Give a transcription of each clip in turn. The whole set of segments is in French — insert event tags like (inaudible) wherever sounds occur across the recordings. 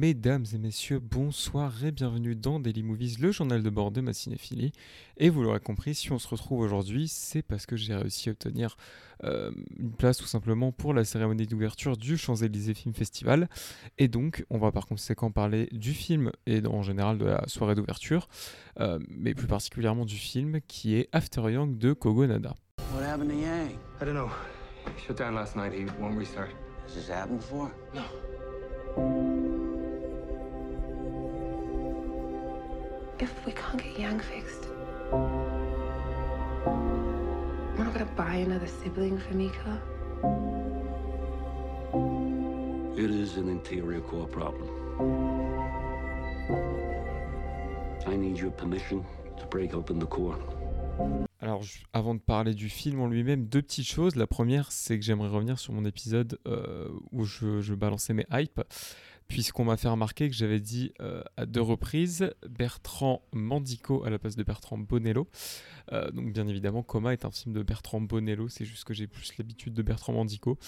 Mesdames et messieurs, bonsoir et bienvenue dans Daily Movies, le journal de bord de ma cinéphilie. Et vous l'aurez compris, si on se retrouve aujourd'hui, c'est parce que j'ai réussi à obtenir euh, une place tout simplement pour la cérémonie d'ouverture du Champs-Élysées Film Festival. Et donc, on va par conséquent parler du film et en général de la soirée d'ouverture, euh, mais plus particulièrement du film qui est After Young de Kogo Nada. What happened to Yang? I don't know. He shut down last night. He won't restart. Has this happened before? No. If we can't get Yang fixed, we're not gonna buy another sibling for Mika. It is an interior core problem. I need your permission to break open the core. Alors, avant de parler du film en lui-même, deux petites choses. La première, c'est que j'aimerais revenir sur mon épisode euh, où je, je balançais mes hypes, puisqu'on m'a fait remarquer que j'avais dit euh, à deux reprises Bertrand Mandico à la place de Bertrand Bonello. Euh, donc, bien évidemment, Coma est un film de Bertrand Bonello, c'est juste que j'ai plus l'habitude de Bertrand Mandico.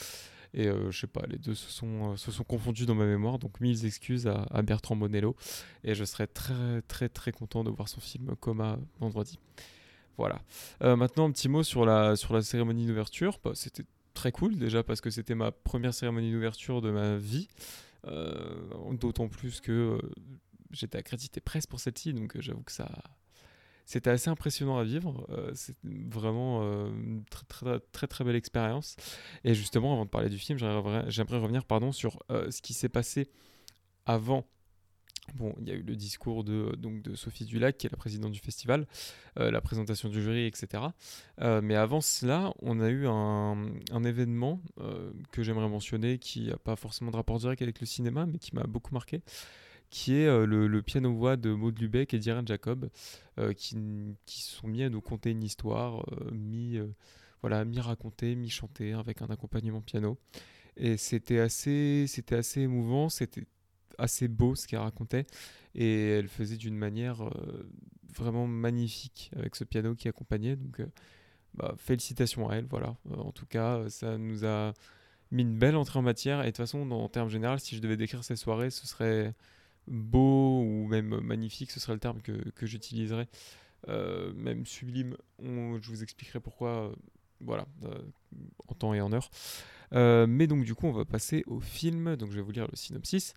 Et euh, je sais pas, les deux se sont, confondus dans ma mémoire, donc mille excuses à, Bertrand Bonello. Et je serais très, très, très content de voir son film Coma vendredi. Voilà. Maintenant, un petit mot sur la, sur la cérémonie d'ouverture. Bah, c'était très cool déjà parce que c'était ma première cérémonie d'ouverture de ma vie. Euh, D'autant plus que euh, j'étais accrédité presse pour celle-ci, donc euh, j'avoue que ça. C'était assez impressionnant à vivre. C'est vraiment une très, très, très belle expérience. Et justement, avant de parler du film, j'aimerais revenir pardon, sur ce qui s'est passé avant Bon, il y a eu le discours de, donc de Sophie Dulac, qui est la présidente du festival, euh, la présentation du jury, etc. Euh, mais avant cela, on a eu un, événement euh, que j'aimerais mentionner, qui n'a pas forcément de rapport direct avec le cinéma, mais qui m'a beaucoup marqué, qui est le, piano-voix de Maud Lubeck et d'Irene Jacob, qui, qui sont mis à nous conter une histoire, mi, voilà, mi-racontée, mi-chantée, avec un accompagnement piano. Et c'était assez, assez émouvant, c'était assez beau ce qu'elle racontait. Et elle faisait d'une manière euh, vraiment magnifique avec ce piano qui accompagnait. Donc euh, bah, félicitations à elle voilà. Euh, en tout cas ça nous a mis une belle entrée en matière. Et de toute façon en termes généraux si je devais décrire ces soirées ce serait beau ou même magnifique ce serait le terme que, que j'utiliserais. Même sublime on- je vous expliquerai pourquoi voilà en temps et en heure. Mais donc du coup on va passer au film. Donc je vais vous lire le synopsis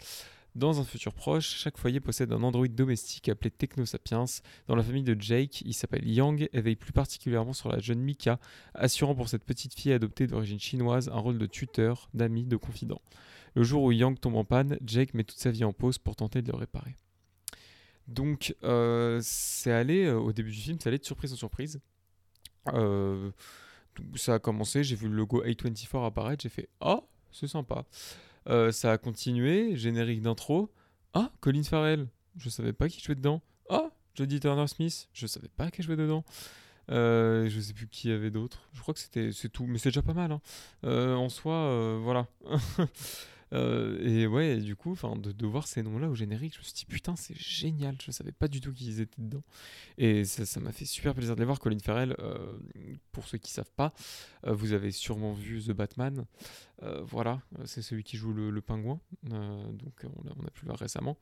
dans un futur proche, chaque foyer possède un androïde domestique appelé Technosapiens. Dans la famille de Jake, il s'appelle Yang et veille plus particulièrement sur la jeune Mika, assurant pour cette petite fille adoptée d'origine chinoise un rôle de tuteur, d'ami, de confident. Le jour où Yang tombe en panne, Jake met toute sa vie en pause pour tenter de le réparer. Donc, euh, c'est allé, euh, au début du film, c'est allé de surprise en surprise. Euh, ça a commencé, j'ai vu le logo A24 apparaître, j'ai fait « Oh, c'est sympa ». Euh, ça a continué, générique d'intro. Ah, Colin Farrell, je savais pas qui jouait dedans. Ah, Jodie Turner Smith, je savais pas qui jouait dedans. Euh, je sais plus qui y avait d'autres. Je crois que c'était c'est tout, mais c'est déjà pas mal. hein. Euh, en soi, euh, voilà. (laughs) Euh, et ouais, du coup, de, voir ces noms-là au générique, je me suis dit putain, c'est génial. Je savais pas du tout qu'ils étaient dedans. Et ça m'a fait super plaisir de les voir. Colin Farrell, euh, pour ceux qui savent pas, euh, vous avez sûrement vu The Batman. Voilà, c'est celui qui joue le, le pingouin. Donc on a, on a pu le voir récemment.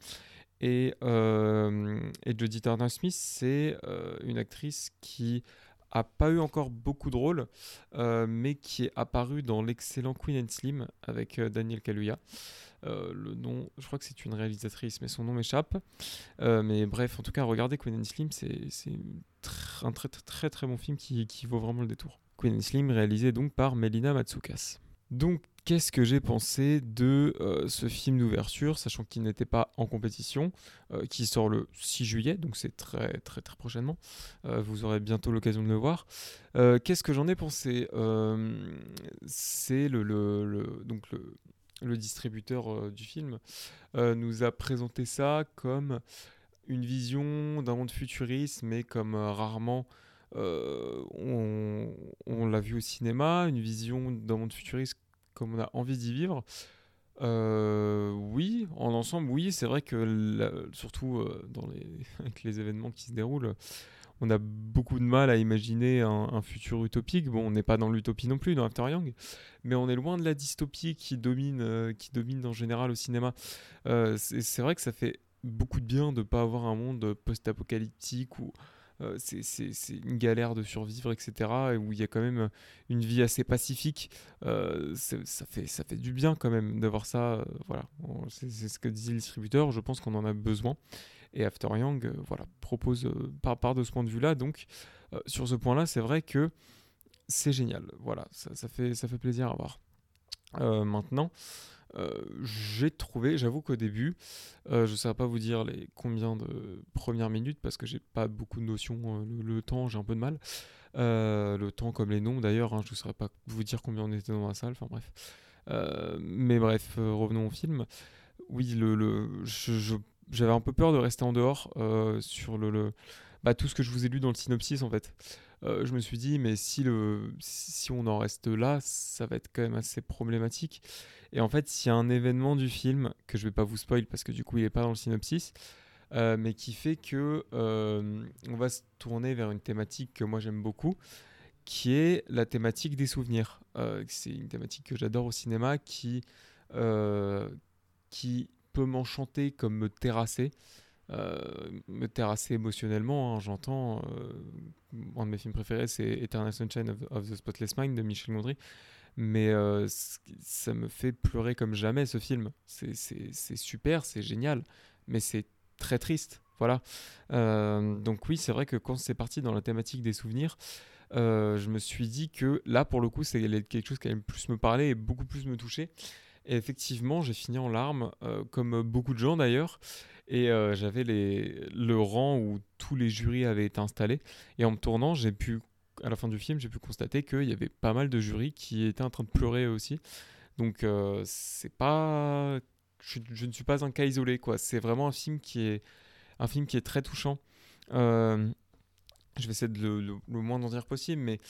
Et, et Jodie Turner Smith, c'est une actrice qui a pas eu encore beaucoup de rôles, euh, mais qui est apparue dans l'excellent Queen and Slim avec euh, Daniel Kaluuya. Euh, le nom, je crois que c'est une réalisatrice, mais son nom m'échappe. Mais bref, en tout cas, regardez Queen and Slim, c'est un très, très très très bon film qui, qui vaut vraiment le détour. Queen and Slim, réalisé donc par Melina Matsoukas. Donc, qu'est-ce que j'ai pensé de euh, ce film d'ouverture, sachant qu'il n'était pas en compétition, euh, qui sort le 6 juillet, donc c'est très très très prochainement. Euh, vous aurez bientôt l'occasion de le voir. Qu'est-ce que j'en ai pensé? C'est le, le- donc le, le distributeur du film nous a présenté ça comme une vision d'un monde futuriste, mais comme rarement on, on l'a vu au cinéma, une vision d'un monde futuriste comme on a envie d'y vivre. Euh, oui, en ensemble, oui, c'est vrai que surtout euh, dans les, (laughs) avec les événements qui se déroulent, on a beaucoup de mal à imaginer un, futur utopique. Bon, on n'est pas dans l'utopie non plus dans After Young, mais on est loin de la dystopie qui domine, euh, qui domine en général au cinéma. C'est vrai que ça fait beaucoup de bien de ne pas avoir un monde post-apocalyptique où euh, c'est- une galère de survivre, etc. Et où il y a quand même une vie assez pacifique. Euh, ça, fait, ça fait du bien quand même d'avoir ça. euh, voilà, c'est ce que disait le distributeur. Je pense qu'on en a besoin. Et After Young, euh, voilà, propose euh, par, part de ce point de vue-là. Donc, euh, sur ce point-là, c'est vrai que c'est génial. Voilà, ça, fait, ça fait plaisir à voir. Euh, maintenant, euh, j'ai trouvé, j'avoue qu'au début, euh, je ne saurais pas vous dire les combien de premières minutes parce que j'ai pas beaucoup de notions. euh, le, temps, j'ai un peu de mal. Le temps comme les noms d'ailleurs, hein, je ne saurais pas vous dire combien on était dans la salle. Enfin bref. Mais bref, revenons au film. Oui, le, j'avais un peu peur de rester en dehors sur bah, tout ce que je vous ai lu dans le synopsis en fait. Euh, je me suis dit, mais si, le, si on en reste là, ça va être quand même assez problématique. Et en fait, il y a un événement du film que je vais pas vous spoil parce que du coup, il n'est pas dans le synopsis, euh, mais qui fait que euh, on va se tourner vers une thématique que moi j'aime beaucoup, qui est la thématique des souvenirs. C'est une thématique que j'adore au cinéma, qui qui peut m'enchanter comme me terrasser. Euh, me terrasser émotionnellement, hein, j'entends. euh, un de mes films préférés, c'est Eternal Sunshine of, the Spotless Mind de Michel Gondry. Mais euh, ça me fait pleurer comme jamais ce film. C'est- super, c'est génial, mais c'est très triste. Voilà. Euh, donc, oui, c'est vrai que quand c'est parti dans la thématique des souvenirs, euh, je me suis dit que là, pour le coup, c'est quelque chose qui allait plus me parler et beaucoup plus me toucher. Et effectivement, j'ai fini en larmes, euh, comme beaucoup de gens d'ailleurs. Et euh, j'avais le rang où tous les jurys avaient été installés. Et en me tournant, j'ai pu, à la fin du film, j'ai pu constater qu'il y avait pas mal de jurys qui étaient en train de pleurer aussi. Donc, euh, c'est pas. Je, ne suis pas un cas isolé. C'est vraiment un film qui est, un film qui est très touchant. Euh, je vais essayer de le, le- moins en dire possible, mais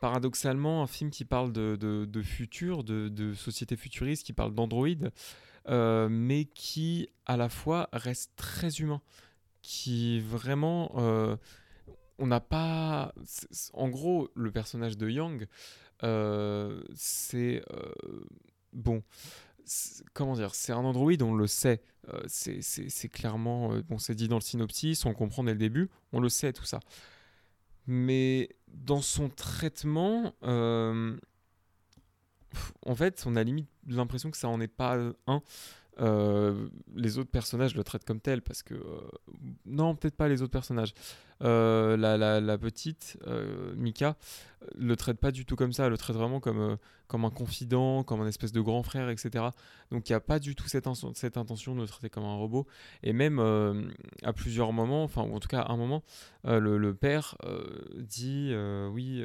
paradoxalement, un film qui parle de futur, de, de société futuriste, qui parle d'Android, euh, mais qui à la fois reste très humain, qui vraiment, euh, on n'a pas, en gros, le personnage de Yang, euh, c'est bon. Comment dire C'est un Android, on le sait. Euh, c'est- clairement, euh, bon, c'est dit dans le synopsis, on comprend dès le début, on le sait tout ça. Mais dans son traitement, en fait, on a limite l'impression que ça en est pas un. Euh, les autres personnages le traitent comme tel parce que euh, non peut-être pas les autres personnages Euh, la, la- petite euh, Mika le traite pas du tout comme ça le traite vraiment comme, euh, comme un confident comme un espèce de grand frère etc donc il n'y a pas du tout cette, cette intention de le traiter comme un robot. Et même euh, à plusieurs moments enfin ou en tout cas à un moment le, le père dit oui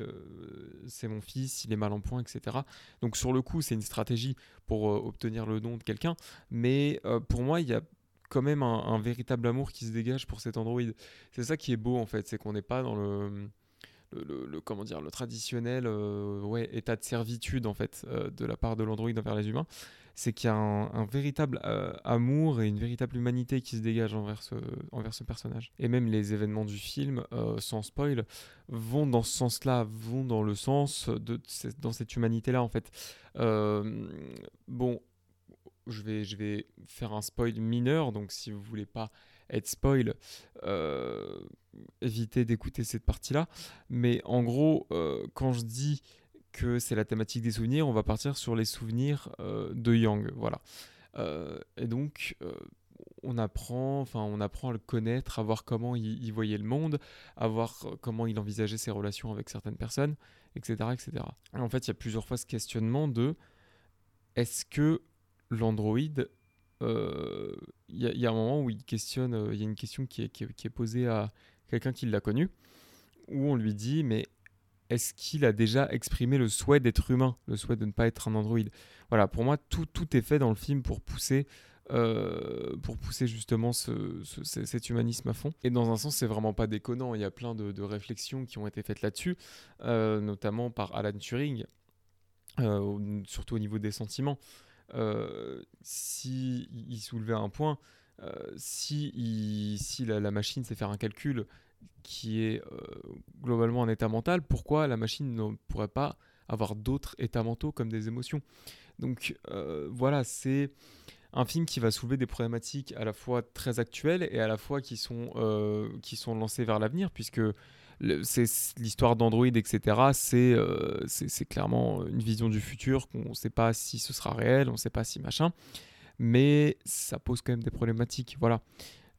c'est mon fils il est mal en point etc donc sur le coup c'est une stratégie pour obtenir le nom de quelqu'un. Mais pour moi il y a quand même un, véritable amour qui se dégage pour cet Android. C'est ça qui est beau en fait, c'est qu'on n'est pas dans le, comment dire, le traditionnel euh, ouais, état de servitude en fait euh, de la part de l'Android envers les humains. C'est qu'il y a un, véritable euh, amour et une véritable humanité qui se dégage envers ce, envers ce personnage. Et même les événements du film, sans spoil, vont dans ce sens-là, vont dans le sens de, dans cette humanité-là en fait. Bon, je vais, je vais faire un spoil mineur, donc si vous voulez pas être spoil, euh, évitez d'écouter cette partie-là. Mais en gros, euh, quand je dis que c'est la thématique des souvenirs, on va partir sur les souvenirs euh, de Yang, voilà. Et donc, on apprend, on apprend à le connaître, à voir comment il, voyait le monde, à voir comment il envisageait ses relations avec certaines personnes, etc., etc. Et en fait, il y a plusieurs fois ce questionnement de est-ce que l'Android, euh, il il y a un moment où il questionne, euh, il y a une question qui est, posée à quelqu'un qui l'a connu, où on lui dit, mais est-ce qu'il a déjà exprimé le souhait d'être humain, le souhait de ne pas être un Android Voilà, pour moi, tout, tout est fait dans le film pour pousser, euh, pour pousser justement ce- ce- ce- cet humanisme à fond. Et dans un sens, c'est vraiment pas déconnant. Il y a plein de, réflexions qui ont été faites là-dessus, euh, notamment par Alan Turing, euh, surtout au niveau des sentiments. Euh, si soulevait un point, euh, si, si la, la machine sait faire un calcul qui est euh, globalement un état mental, pourquoi la machine ne pourrait pas avoir d'autres états mentaux comme des émotions? Donc euh, voilà, c'est un film qui va soulever des problématiques à la fois très actuelles et à la fois qui sont, qui sont lancées vers l'avenir, puisque l'histoire d'Android, etc. C'est euh, c'est c'est clairement une vision du futur qu'on ne sait pas si ce sera réel, on ne sait pas si machin, mais ça pose quand même des problématiques, voilà.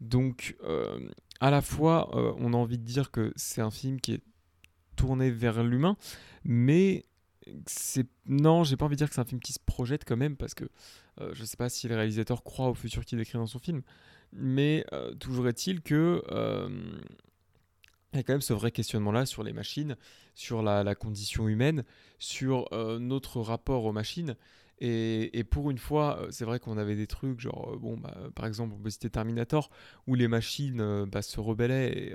Donc, euh, à la fois, euh, on a envie de dire que c'est un film qui est tourné vers l'humain, mais c'est non, j'ai pas envie de dire que c'est un film qui se projette quand même parce que euh, je sais pas si le réalisateur croit au futur qu'il décrit dans son film, mais toujours est-il que il y a quand même ce vrai questionnement-là sur les machines, sur la, condition humaine, sur euh, notre rapport aux machines. Et, pour une fois, euh, c'est vrai qu'on avait des trucs, genre, euh, bon, bah, par exemple, on peut citer Terminator, où les machines bah, se rebellaient et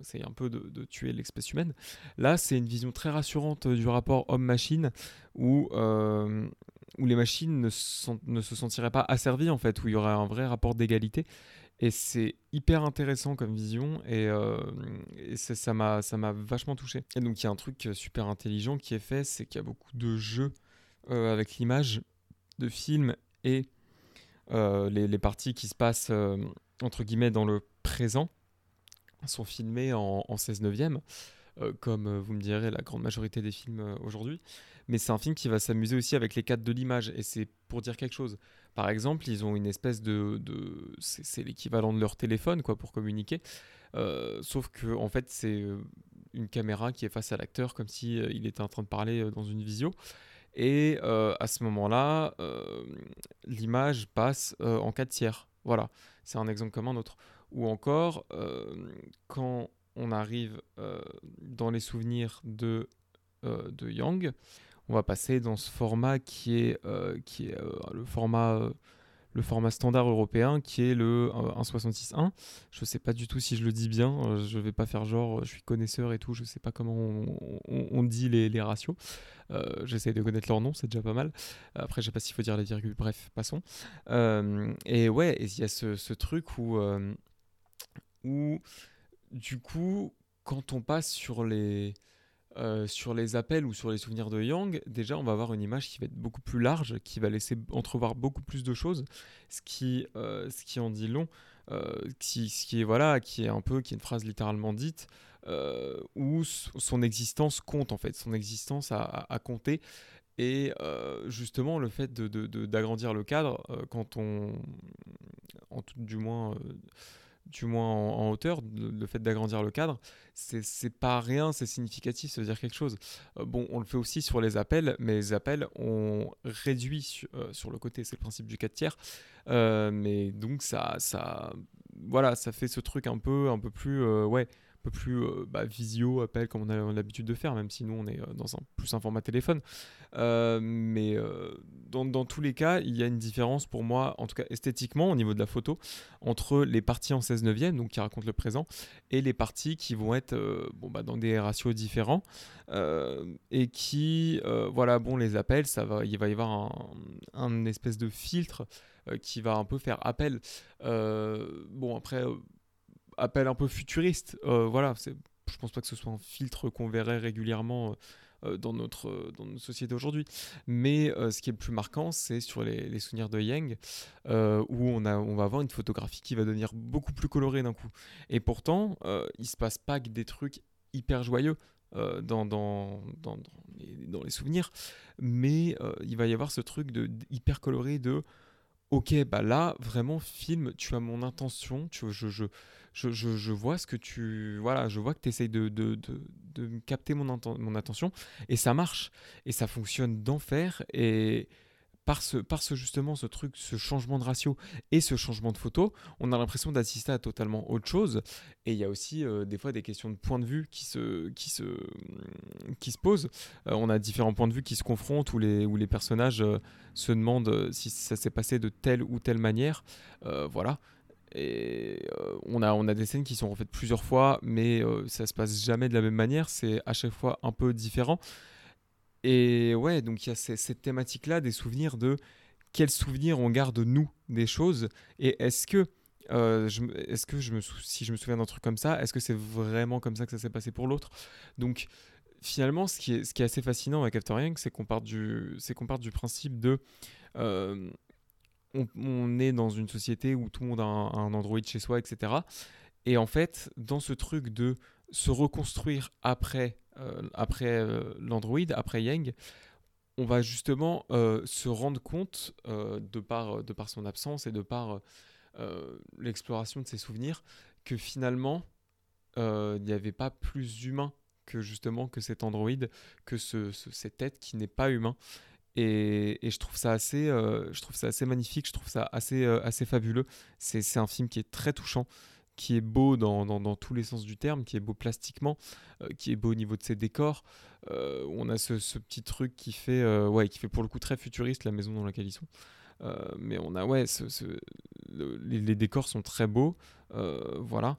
essayaient un peu de, tuer l'espèce humaine. Là, c'est une vision très rassurante du rapport homme-machine, où, où les machines ne, se sent- ne se sentiraient pas asservies, en fait, où il y aurait un vrai rapport d'égalité. Et c'est hyper intéressant comme vision et, euh, ça m'a vachement touché. Et donc il y a un truc euh, super intelligent qui est fait, c'est qu'il y a beaucoup de jeux euh, avec l'image de films et les, parties qui se passent entre guillemets dans le présent sont filmées en, en 16 neuvième, euh, comme euh, vous me direz la grande majorité des films euh, aujourd'hui. Mais c'est un film qui va s'amuser aussi avec les cadres de l'image et c'est pour dire quelque chose. Par exemple, ils ont une espèce de, c'est l'équivalent de leur téléphone quoi pour communiquer, sauf que en fait c'est une caméra qui est face à l'acteur comme si il était en train de parler dans une visio. Et à ce moment-là, l'image passe en 4 tiers. Voilà, c'est un exemple comme un autre. Ou encore, quand on arrive euh, dans les souvenirs de, euh, de Yang, on va passer dans ce format qui est, euh, qui est le, format, le format standard européen, qui est le euh, 1.66.1. Je ne sais pas du tout si je le dis bien, je ne vais pas faire genre, je suis connaisseur et tout, je ne sais pas comment on, dit les, les ratios. J'essaie de connaître leur nom, c'est déjà pas mal. Après, je sais pas s'il faut dire les virgules, bref, passons. Et ouais, il y a ce, truc où, du coup, quand on passe sur les, euh, sur les appels ou sur les souvenirs de Yang, déjà, on va avoir une image qui va être beaucoup plus large, qui va laisser entrevoir beaucoup plus de choses, ce qui, euh, ce qui en dit long, euh, qui, ce qui est, voilà, qui est un peu, qui est une phrase littéralement dite, où son existence compte, en fait, son existence a, a- compté. Et justement, le fait d'agrandir le cadre, quand on, en tout, du moins, du moins en, hauteur, le, fait d'agrandir le cadre, c'est pas rien, c'est significatif, ça veut dire quelque chose. Euh, bon, on le fait aussi sur les appels, mais les appels, on réduit euh, sur le côté, c'est le principe du 4 tiers. Euh, mais donc, ça, ça, voilà, ça fait ce truc un peu, un peu plus, ouais, plus euh, bah, visio, appel, comme on a l'habitude de faire, même si nous, on est euh, dans un plus un format téléphone. Euh, mais dans, dans tous les cas, il y a une différence pour moi, en tout cas esthétiquement, au niveau de la photo, entre les parties en 16 neuvième, donc qui racontent le présent, et les parties qui vont être bon, bah, dans des ratios différents, et qui, voilà, bon, les appels, ça va, il va y avoir un, espèce de filtre qui va un peu faire appel. Bon, après, appel un peu futuriste, euh, voilà, je pense pas que ce soit un filtre qu'on verrait régulièrement. euh, euh, dans, notre, dans société aujourd'hui. Mais ce qui est le plus marquant, c'est sur les, souvenirs de Yang, où on, a, on va avoir une photographie qui va devenir beaucoup plus colorée d'un coup. Et pourtant, euh, il se passe pas que des trucs hyper joyeux dans, dans, dans, les, dans les souvenirs, mais il va y avoir ce truc de, hyper coloré de ok, bah là, vraiment, film, tu as mon intention, tu, je, vois ce que tu. Voilà, je vois que tu essayes de, capter mon, mon attention, et ça marche, et ça fonctionne d'enfer, et par ce, par ce justement ce truc, ce changement de ratio et ce changement de photo, on a l'impression d'assister à totalement autre chose. Et il y a aussi euh, des fois des questions de point de vue qui se, qui se, qui se posent. Euh, on a différents points de vue qui se confrontent où les, les personnages euh, se demandent si ça s'est passé de telle ou telle manière. Voilà. Et on, a, on a des scènes qui sont refaites plusieurs fois, mais ça se passe jamais de la même manière. C'est à chaque fois un peu différent. Et ouais, donc il y a cette thématique-là des souvenirs de quels souvenirs on garde nous des choses et est-ce que euh, est-ce que si je me souviens d'un truc comme ça, est-ce que c'est vraiment comme ça que ça s'est passé pour l'autre? Donc finalement, ce qui est, assez fascinant avec After Yang, c'est qu'on part du, c'est qu'on part du principe de, euh, on, est dans une société où tout le monde a un, un Android chez soi, etc. Et en fait, dans ce truc de se reconstruire après, après euh, l'Android, après Yang, on va justement euh, se rendre compte, euh, de, par, de par son absence et de par euh, l'exploration de ses souvenirs, que finalement, euh, il n'y avait pas plus humain que justement que cet androïde, que ce, ce- cette tête qui n'est pas humain. Et, je trouve ça assez, euh, je trouve ça assez magnifique, je trouve ça assez, euh, assez fabuleux. C'est un film qui est très touchant, qui est beau dans, dans- tous les sens du terme, qui est beau plastiquement, euh, qui est beau au niveau de ses décors. Euh, on a ce, ce petit truc qui fait, euh, ouais, qui fait pour le coup très futuriste la maison dans laquelle ils sont. Mais on a, ouais, le- les, décors sont très beaux. voilà.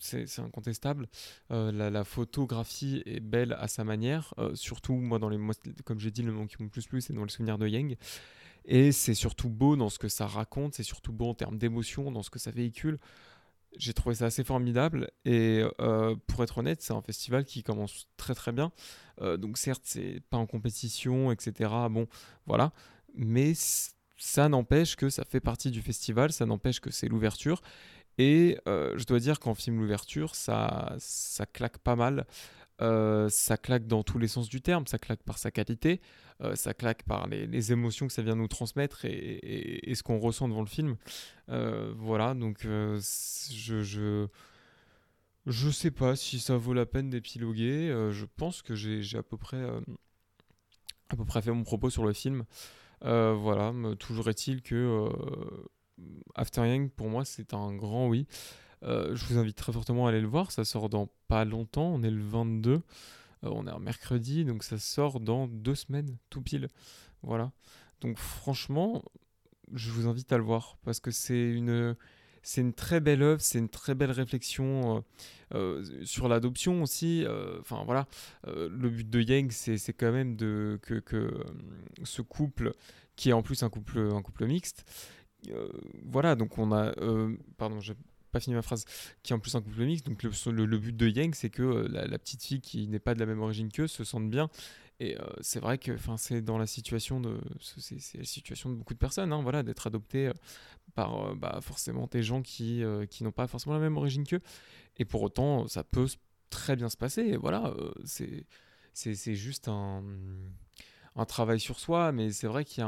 C'est incontestable. La, photographie est belle à sa manière. surtout, moi, dans les, moi, comme j'ai dit, le moment qui me plus plu, c'est dans les souvenirs de Yang. Et c'est surtout beau dans ce que ça raconte, c'est surtout beau en termes d'émotion, dans ce que ça véhicule. J'ai trouvé ça assez formidable. Et euh, pour être honnête, c'est un festival qui commence très très bien. Euh, donc certes, c'est pas en compétition, etc. Bon, voilà. Mais ça n'empêche que ça fait partie du festival, ça n'empêche que c'est l'ouverture. Et euh, je dois dire qu'en film l'ouverture, ça, ça claque pas mal. Euh, ça claque dans tous les sens du terme, ça claque par sa qualité, euh, ça claque par les, émotions que ça vient nous transmettre et, ce qu'on ressent devant le film. Euh, voilà, donc je, je, je sais pas si ça vaut la peine d'épiloguer. je pense que j'ai à peu près à peu près fait mon propos sur le film. Voilà, toujours est-il que After Yang, pour moi, c'est un grand oui. Euh, je vous invite très fortement à aller le voir. Ça sort dans pas longtemps. On est le 22. Euh, on est un mercredi, donc ça sort dans deux semaines, tout pile. Voilà. Donc franchement, je vous invite à le voir parce que c'est une, c'est une très belle œuvre, c'est une très belle réflexion euh, euh, sur l'adoption aussi. Enfin voilà, le but de Yang, c'est quand même de, que, que ce couple, qui est en plus un couple, un couple mixte, voilà, donc on a, pardon, pas fini ma phrase, qui est en plus un couple mixte. Donc le, le- but de Yang, c'est que euh, la, petite fille qui n'est pas de la même origine qu'eux se sente bien. Et euh, c'est vrai que, c'est dans la situation de, c'est la situation de beaucoup de personnes, hein, voilà, d'être adopté euh, par, bah, forcément des gens qui, qui n'ont pas forcément la même origine qu'eux. Et pour autant, ça peut très bien se passer. Et voilà, c'est, c'est juste un, un travail sur soi, mais c'est vrai qu'il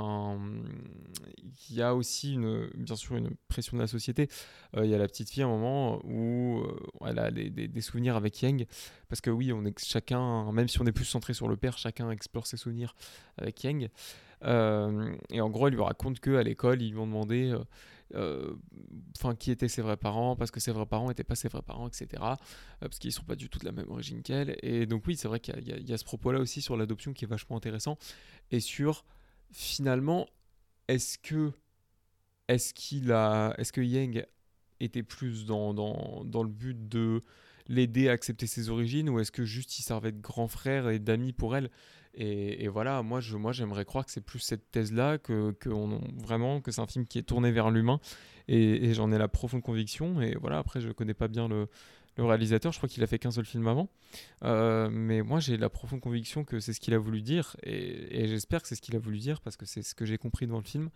y a, a aussi une, bien sûr une pression de la société. Euh, il y a la petite fille à un moment où euh, elle a des, souvenirs avec Yang, parce que oui, on est chacun, même si on est plus centré sur le père, chacun explore ses souvenirs avec Yang. Euh, et en gros, elle lui raconte qu'à l'école, ils lui ont demandé enfin, qui étaient ses vrais parents, parce que ses vrais parents n'étaient pas ses vrais parents, etc. euh, parce qu'ils sont pas du tout de la même origine qu'elle. Et donc oui, c'est vrai qu'il y a ce propos-là aussi sur l'adoption qui est vachement intéressant, et sur finalement, est-ce que est-ce qu'il a, est-ce que Yang était plus dans, dans, dans le but de l'aider à accepter ses origines ou est-ce que juste il servait de grand frère et d'ami pour elle? Et, voilà, moi moi j'aimerais croire que c'est plus cette thèse-là que, vraiment que c'est un film qui est tourné vers l'humain. Et, j'en ai la profonde conviction. Et voilà après je connais pas bien le, réalisateur, je crois qu'il a fait qu'un seul film avant, Euh, mais moi j'ai la profonde conviction que c'est ce qu'il a voulu dire. Et, et j'espère que c'est ce qu'il a voulu dire parce que c'est ce que j'ai compris dans le film.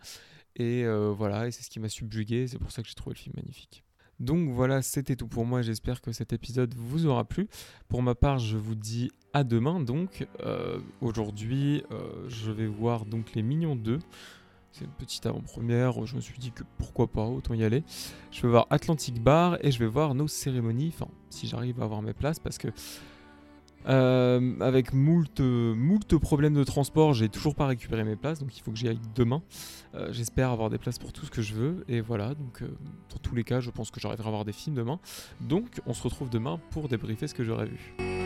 Et euh, voilà, et c'est ce qui m'a subjugué, c'est pour ça que j'ai trouvé le film magnifique. Donc voilà, c'était tout pour moi, j'espère que cet épisode vous aura plu. Pour ma part, je vous dis à demain, donc euh, aujourd'hui, euh, je vais voir donc Les Mignons 2. C'est une petite avant-première, je me suis dit que pourquoi pas, autant y aller. Je vais voir Atlantic Bar et je vais voir nos cérémonies, enfin si j'arrive à avoir mes places, parce que euh, avec moult, moult problèmes de transport, j'ai toujours pas récupéré mes places, donc il faut que j'y aille demain. Euh, J'espère avoir des places pour tout ce que je veux, et voilà, donc euh, dans tous les cas, je pense que j'arriverai à avoir des films demain. Donc on se retrouve demain pour débriefer ce que j'aurais vu.